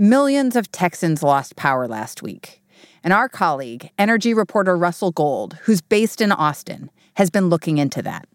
Millions of Texans lost power last week. And our colleague, energy reporter Russell Gold, who's based in Austin, has been looking into that.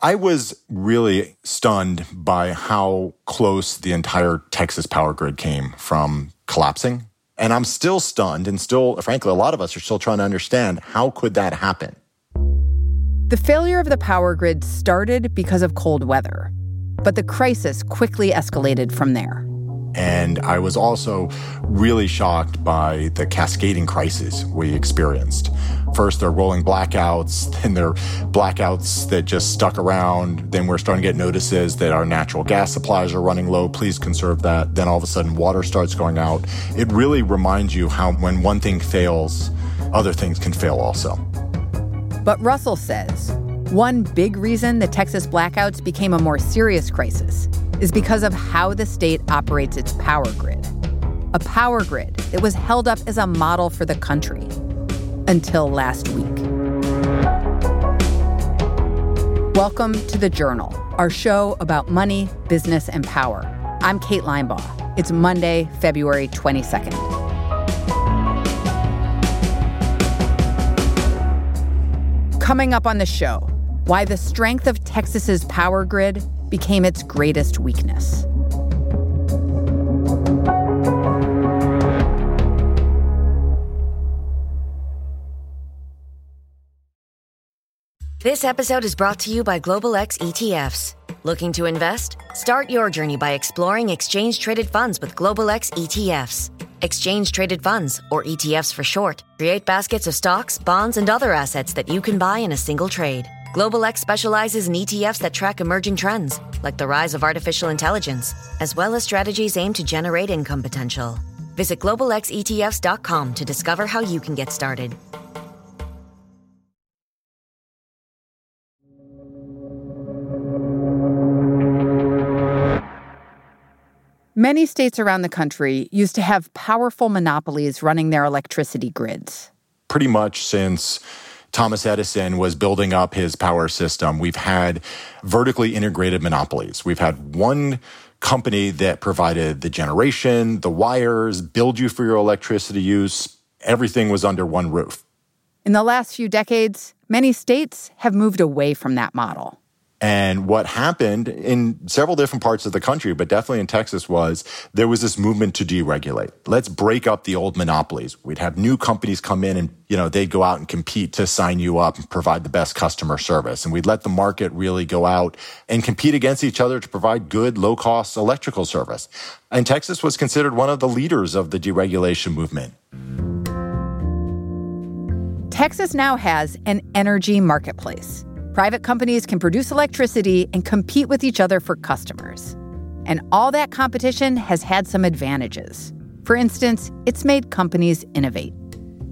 I was really stunned by how close the entire Texas power grid came from collapsing. And I'm still stunned and still, frankly, a lot of us are still trying to understand how could that happen? The failure of the power grid started because of cold weather, but the crisis quickly escalated from there. And I was also really shocked by the cascading crises we experienced. First, there are rolling blackouts, then there are blackouts that just stuck around. Then we're starting to get notices that our natural gas supplies are running low. Please conserve that. Then all of a sudden, water starts going out. It really reminds you how when one thing fails, other things can fail also. But Russell says one big reason the Texas blackouts became a more serious crisis is because of how the state operates its power grid. A power grid that was held up as a model for the country until last week. Welcome to The Journal, our show about money, business, and power. I'm Kate Linebaugh. It's Monday, February 22nd. Coming up on the show, why the strength of Texas's power grid became its greatest weakness. This episode is brought to you by Global X ETFs. Looking to invest? Start your journey by exploring exchange traded funds with Global X ETFs. Exchange traded funds, or ETFs for short, create baskets of stocks, bonds, and other assets that you can buy in a single trade. Global X specializes in ETFs that track emerging trends, like the rise of artificial intelligence, as well as strategies aimed to generate income potential. Visit globalxetfs.com to discover how you can get started. Many states around the country used to have powerful monopolies running their electricity grids. Pretty much since Thomas Edison was building up his power system, we've had vertically integrated monopolies. We've had one company that provided the generation, the wires, billed you for your electricity use. Everything was under one roof. In the last few decades, many states have moved away from that model. And what happened in several different parts of the country, but definitely in Texas, was there was this movement to deregulate. Let's break up the old monopolies. We'd have new companies come in and, you know, they'd go out and compete to sign you up and provide the best customer service. And we'd let the market really go out and compete against each other to provide good, low cost electrical service. And Texas was considered one of the leaders of the deregulation movement. Texas now has an energy marketplace. Private companies can produce electricity and compete with each other for customers. And all that competition has had some advantages. For instance, it's made companies innovate.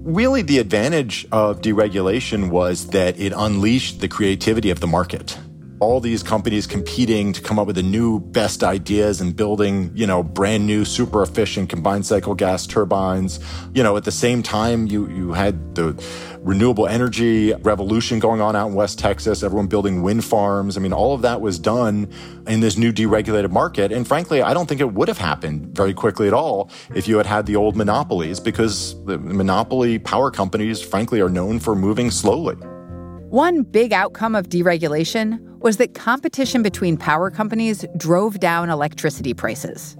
Really, the advantage of deregulation was that it unleashed the creativity of the market all these companies competing to come up with the new best ideas and building, you know, brand new super efficient combined cycle gas turbines. You know, at the same time, you, you had the renewable energy revolution going on out in West Texas, everyone building wind farms. I mean, all of that was done in this new deregulated market. And frankly, I don't think it would have happened very quickly at all if you had had the old monopolies because the monopoly power companies, frankly, are known for moving slowly. One big outcome of deregulation was that competition between power companies drove down electricity prices.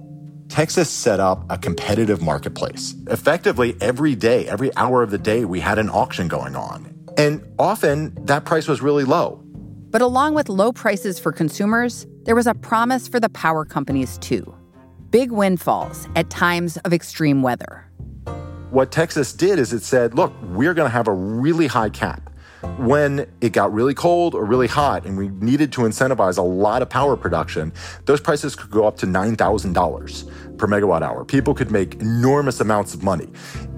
Texas set up a competitive marketplace. Effectively, every day, every hour of the day, we had an auction going on. And often that price was really low. But along with low prices for consumers, there was a promise for the power companies too big windfalls at times of extreme weather. What Texas did is it said, look, we're going to have a really high cap when it got really cold or really hot and we needed to incentivize a lot of power production, those prices could go up to $9,000 per megawatt hour. People could make enormous amounts of money.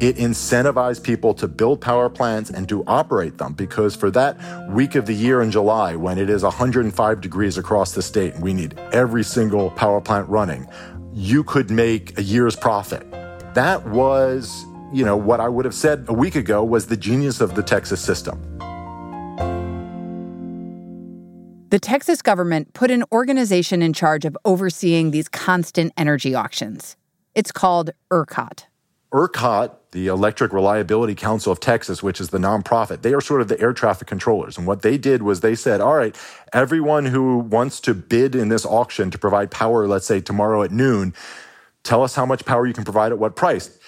It incentivized people to build power plants and to operate them because for that week of the year in July, when it is 105 degrees across the state and we need every single power plant running, you could make a year's profit. That was, you know, what I would have said a week ago was the genius of the Texas system. The Texas government put an organization in charge of overseeing these constant energy auctions. It's called ERCOT. ERCOT, the Electric Reliability Council of Texas, which is the nonprofit, they are sort of the air traffic controllers. And what they did was they said, all right, everyone who wants to bid in this auction to provide power, let's say tomorrow at noon, tell us how much power you can provide at what price.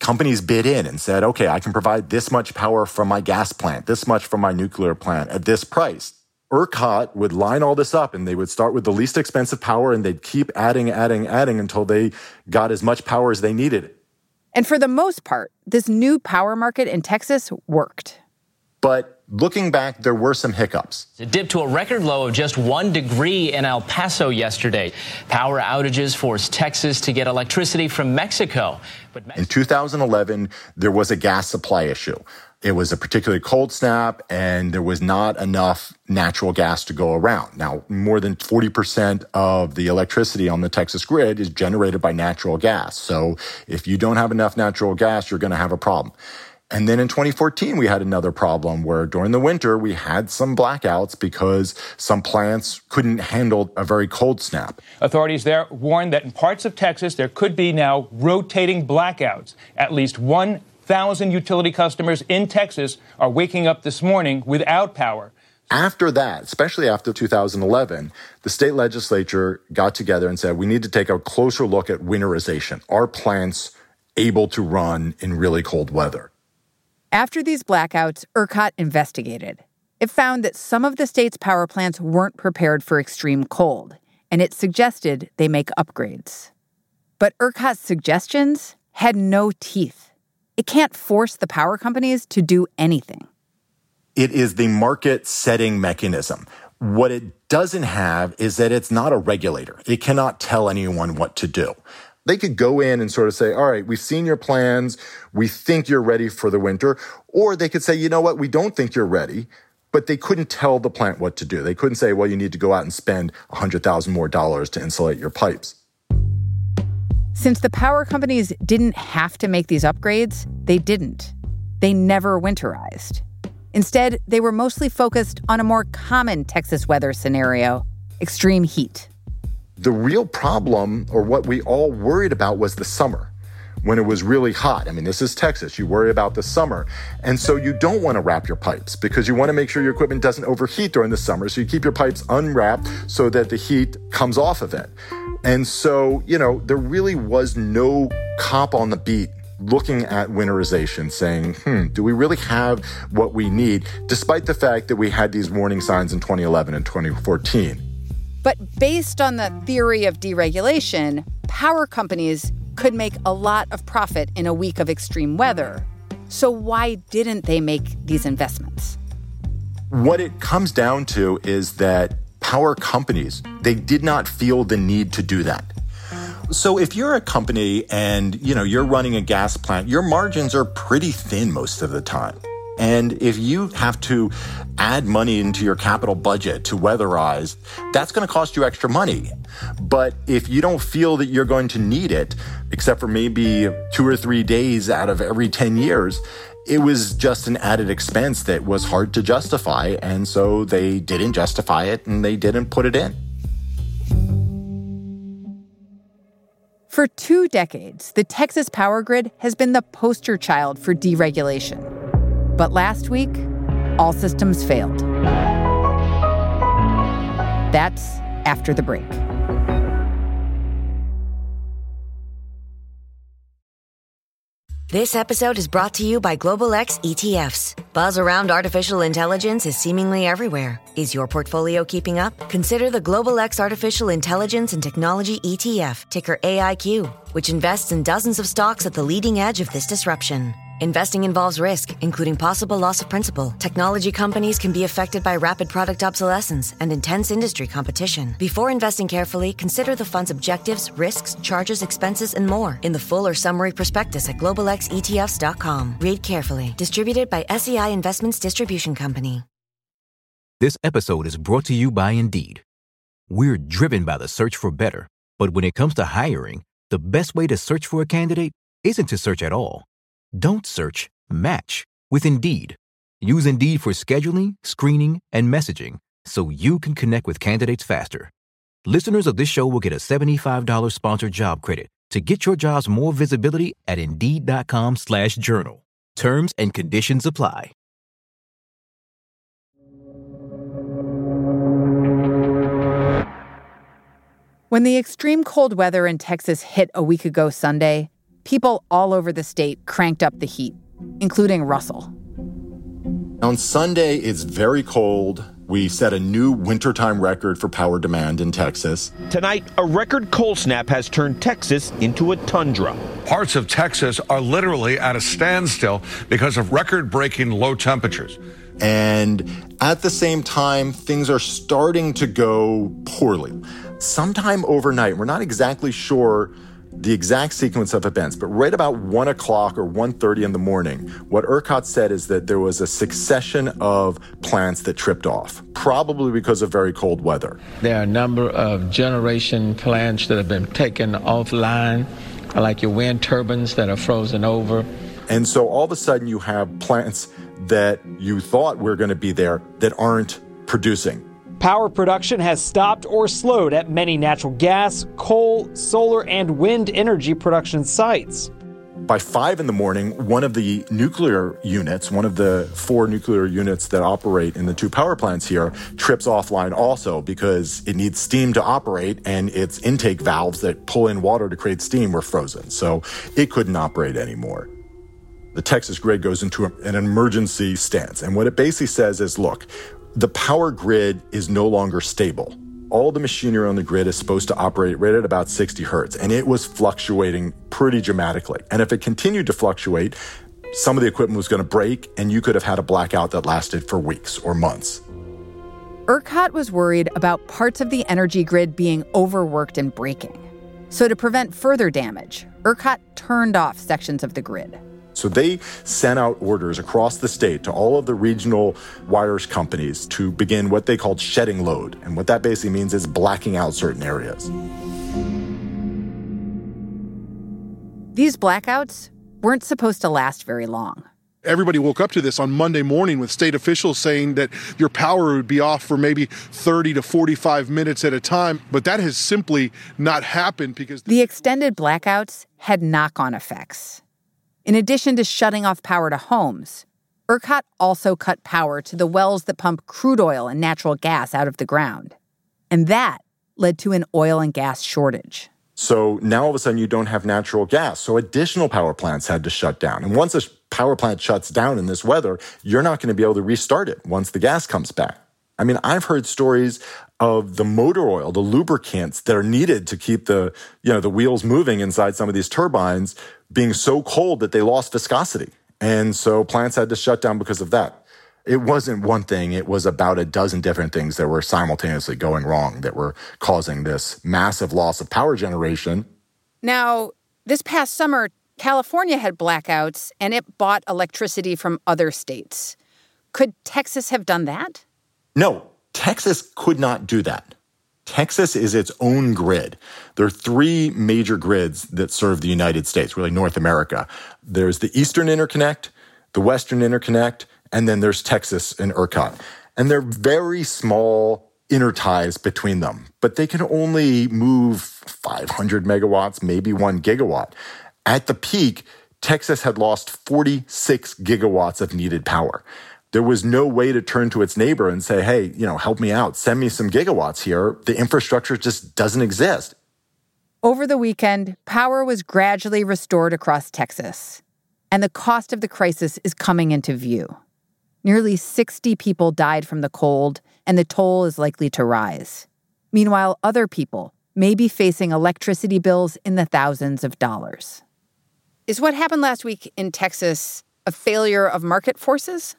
Companies bid in and said, okay, I can provide this much power from my gas plant, this much from my nuclear plant at this price. ERCOT would line all this up and they would start with the least expensive power and they'd keep adding, adding, adding until they got as much power as they needed. And for the most part, this new power market in Texas worked. But looking back, there were some hiccups. It dipped to a record low of just one degree in El Paso yesterday. Power outages forced Texas to get electricity from Mexico. But in 2011, there was a gas supply issue. It was a particularly cold snap and there was not enough natural gas to go around. Now, more than 40% of the electricity on the Texas grid is generated by natural gas. So if you don't have enough natural gas, you're going to have a problem. And then in 2014, we had another problem where during the winter, we had some blackouts because some plants couldn't handle a very cold snap. Authorities there warned that in parts of Texas, there could be now rotating blackouts. At least one thousand utility customers in Texas are waking up this morning without power. After that, especially after 2011, the state legislature got together and said, we need to take a closer look at winterization. Are plants able to run in really cold weather? After these blackouts, ERCOT investigated. It found that some of the state's power plants weren't prepared for extreme cold, and it suggested they make upgrades. But ERCOT's suggestions had no teeth. It can't force the power companies to do anything. It is the market setting mechanism. What it doesn't have is that it's not a regulator. It cannot tell anyone what to do. They could go in and sort of say, all right, we've seen your plans. We think you're ready for the winter. Or they could say, you know what? We don't think you're ready. But they couldn't tell the plant what to do. They couldn't say, well, you need to go out and spend 100,000 more dollars to insulate your pipes. Since the power companies didn't have to make these upgrades, they didn't. They never winterized. Instead, they were mostly focused on a more common Texas weather scenario extreme heat. The real problem, or what we all worried about, was the summer when it was really hot. I mean, this is Texas. You worry about the summer. And so you don't want to wrap your pipes because you want to make sure your equipment doesn't overheat during the summer. So you keep your pipes unwrapped so that the heat comes off of it. And so, you know, there really was no cop on the beat looking at winterization saying, hmm, do we really have what we need, despite the fact that we had these warning signs in 2011 and 2014. But based on the theory of deregulation, power companies could make a lot of profit in a week of extreme weather. So why didn't they make these investments? What it comes down to is that power companies, they did not feel the need to do that. So if you're a company and, you know, you're running a gas plant, your margins are pretty thin most of the time. And if you have to add money into your capital budget to weatherize, that's going to cost you extra money. But if you don't feel that you're going to need it, except for maybe two or three days out of every 10 years, it was just an added expense that was hard to justify. And so they didn't justify it and they didn't put it in. For two decades, the Texas power grid has been the poster child for deregulation. But last week, all systems failed. That's after the break. This episode is brought to you by Global X ETFs. Buzz around artificial intelligence is seemingly everywhere. Is your portfolio keeping up? Consider the Global X Artificial Intelligence and Technology ETF, ticker AIQ, which invests in dozens of stocks at the leading edge of this disruption. Investing involves risk, including possible loss of principal. Technology companies can be affected by rapid product obsolescence and intense industry competition. Before investing carefully, consider the fund's objectives, risks, charges, expenses, and more in the full or summary prospectus at globalxetfs.com. Read carefully. Distributed by SEI Investments Distribution Company. This episode is brought to you by Indeed. We're driven by the search for better, but when it comes to hiring, the best way to search for a candidate isn't to search at all. Don't search, match with Indeed. Use Indeed for scheduling, screening, and messaging so you can connect with candidates faster. Listeners of this show will get a $75 sponsored job credit To get your jobs more visibility at Indeed.com slash journal. Terms and conditions apply. When the extreme cold weather in Texas hit a week ago Sunday, people all over the state cranked up the heat, including Russell. On Sunday, it's very cold. We set a new wintertime record for power demand in Texas. Tonight, a record cold snap has turned Texas into a tundra. Parts of Texas are literally at a standstill because of record breaking low temperatures. And at the same time, things are starting to go poorly sometime overnight, we're not exactly sure the exact sequence of events, but right about one o'clock or 1.30 in the morning, what ERCOT said is that there was a succession of plants that tripped off, probably because of very cold weather. There are a number of generation plants that have been taken offline, like your wind turbines that are frozen over. And so all of a sudden you have plants that you thought were going to be there that aren't producing. Power production has stopped or slowed at many natural gas, coal, solar, and wind energy production sites. By five in the morning, one of the nuclear units, one of the four nuclear units that operate in the two power plants here, trips offline also because it needs steam to operate and its intake valves that pull in water to create steam were frozen. So it couldn't operate anymore the Texas grid goes into an emergency stance. And what it basically says is look, the power grid is no longer stable. All the machinery on the grid is supposed to operate right at about 60 hertz, and it was fluctuating pretty dramatically. And if it continued to fluctuate, some of the equipment was going to break, and you could have had a blackout that lasted for weeks or months. ERCOT was worried about parts of the energy grid being overworked and breaking. So, to prevent further damage, ERCOT turned off sections of the grid. So they sent out orders across the state to all of the regional wires companies to begin what they called shedding load. And what that basically means is blacking out certain areas. These blackouts weren't supposed to last very long. Everybody woke up to this on Monday morning with state officials saying that your power would be off for maybe 30 to 45 minutes at a time, but that has simply not happened because the extended blackouts had knock on effects. In addition to shutting off power to homes, ERCOT also cut power to the wells that pump crude oil and natural gas out of the ground. And that led to an oil and gas shortage. So now all of a sudden you don't have natural gas. So additional power plants had to shut down. And once a power plant shuts down in this weather, you're not going to be able to restart it once the gas comes back. I mean, I've heard stories of the motor oil, the lubricants that are needed to keep the, you know, the wheels moving inside some of these turbines being so cold that they lost viscosity. And so plants had to shut down because of that. It wasn't one thing, it was about a dozen different things that were simultaneously going wrong that were causing this massive loss of power generation. Now, this past summer, California had blackouts and it bought electricity from other states. Could Texas have done that? No, Texas could not do that. Texas is its own grid. There are three major grids that serve the United States, really North America. There's the Eastern Interconnect, the Western Interconnect, and then there's Texas and ERCOT. And they're very small interties between them, but they can only move 500 megawatts, maybe one gigawatt. At the peak, Texas had lost 46 gigawatts of needed power there was no way to turn to its neighbor and say, hey, you know, help me out, send me some gigawatts here. The infrastructure just doesn't exist. Over the weekend, power was gradually restored across Texas, and the cost of the crisis is coming into view. Nearly 60 people died from the cold, and the toll is likely to rise. Meanwhile, other people may be facing electricity bills in the thousands of dollars. Is what happened last week in Texas a failure of market forces?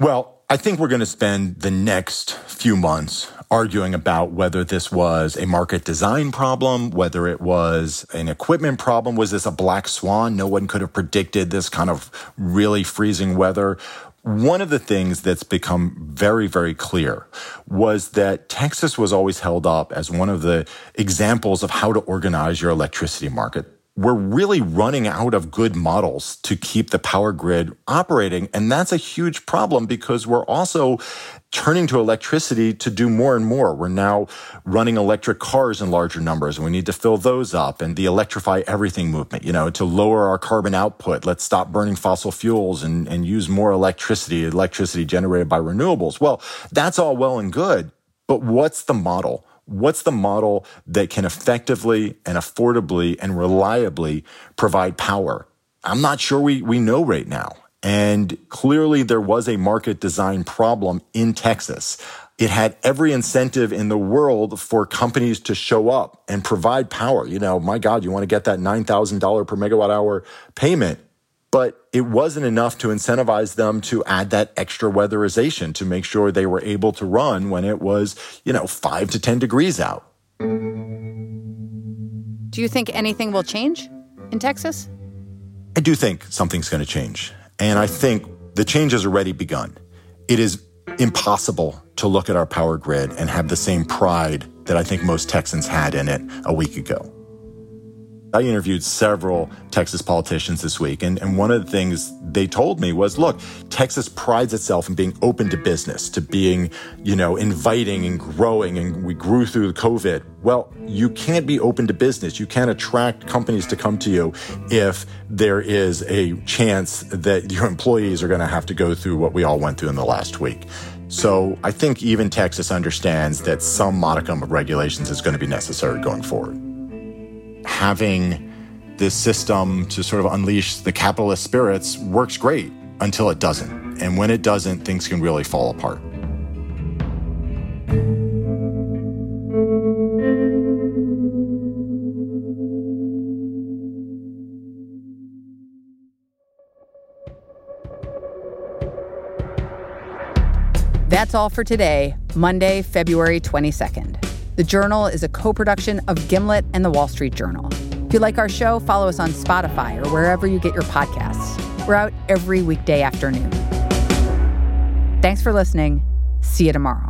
Well, I think we're going to spend the next few months arguing about whether this was a market design problem, whether it was an equipment problem. Was this a black swan? No one could have predicted this kind of really freezing weather. One of the things that's become very, very clear was that Texas was always held up as one of the examples of how to organize your electricity market we're really running out of good models to keep the power grid operating. And that's a huge problem because we're also turning to electricity to do more and more. We're now running electric cars in larger numbers and we need to fill those up and the electrify everything movement, you know, to lower our carbon output. Let's stop burning fossil fuels and, and use more electricity, electricity generated by renewables. Well, that's all well and good, but what's the model? What's the model that can effectively and affordably and reliably provide power? I'm not sure we, we know right now. And clearly there was a market design problem in Texas. It had every incentive in the world for companies to show up and provide power. You know, my God, you want to get that $9,000 per megawatt hour payment. But it wasn't enough to incentivize them to add that extra weatherization to make sure they were able to run when it was, you know, five to 10 degrees out. Do you think anything will change in Texas? I do think something's going to change. And I think the change has already begun. It is impossible to look at our power grid and have the same pride that I think most Texans had in it a week ago. I interviewed several Texas politicians this week, and, and one of the things they told me was, look, Texas prides itself in being open to business, to being, you know, inviting and growing, and we grew through the COVID. Well, you can't be open to business. You can't attract companies to come to you if there is a chance that your employees are going to have to go through what we all went through in the last week. So I think even Texas understands that some modicum of regulations is going to be necessary going forward having this system to sort of unleash the capitalist spirits works great until it doesn't. And when it doesn't, things can really fall apart. That's all for today, Monday, February 22nd. The Journal is a co production of Gimlet and The Wall Street Journal. If you like our show, follow us on Spotify or wherever you get your podcasts. We're out every weekday afternoon. Thanks for listening. See you tomorrow.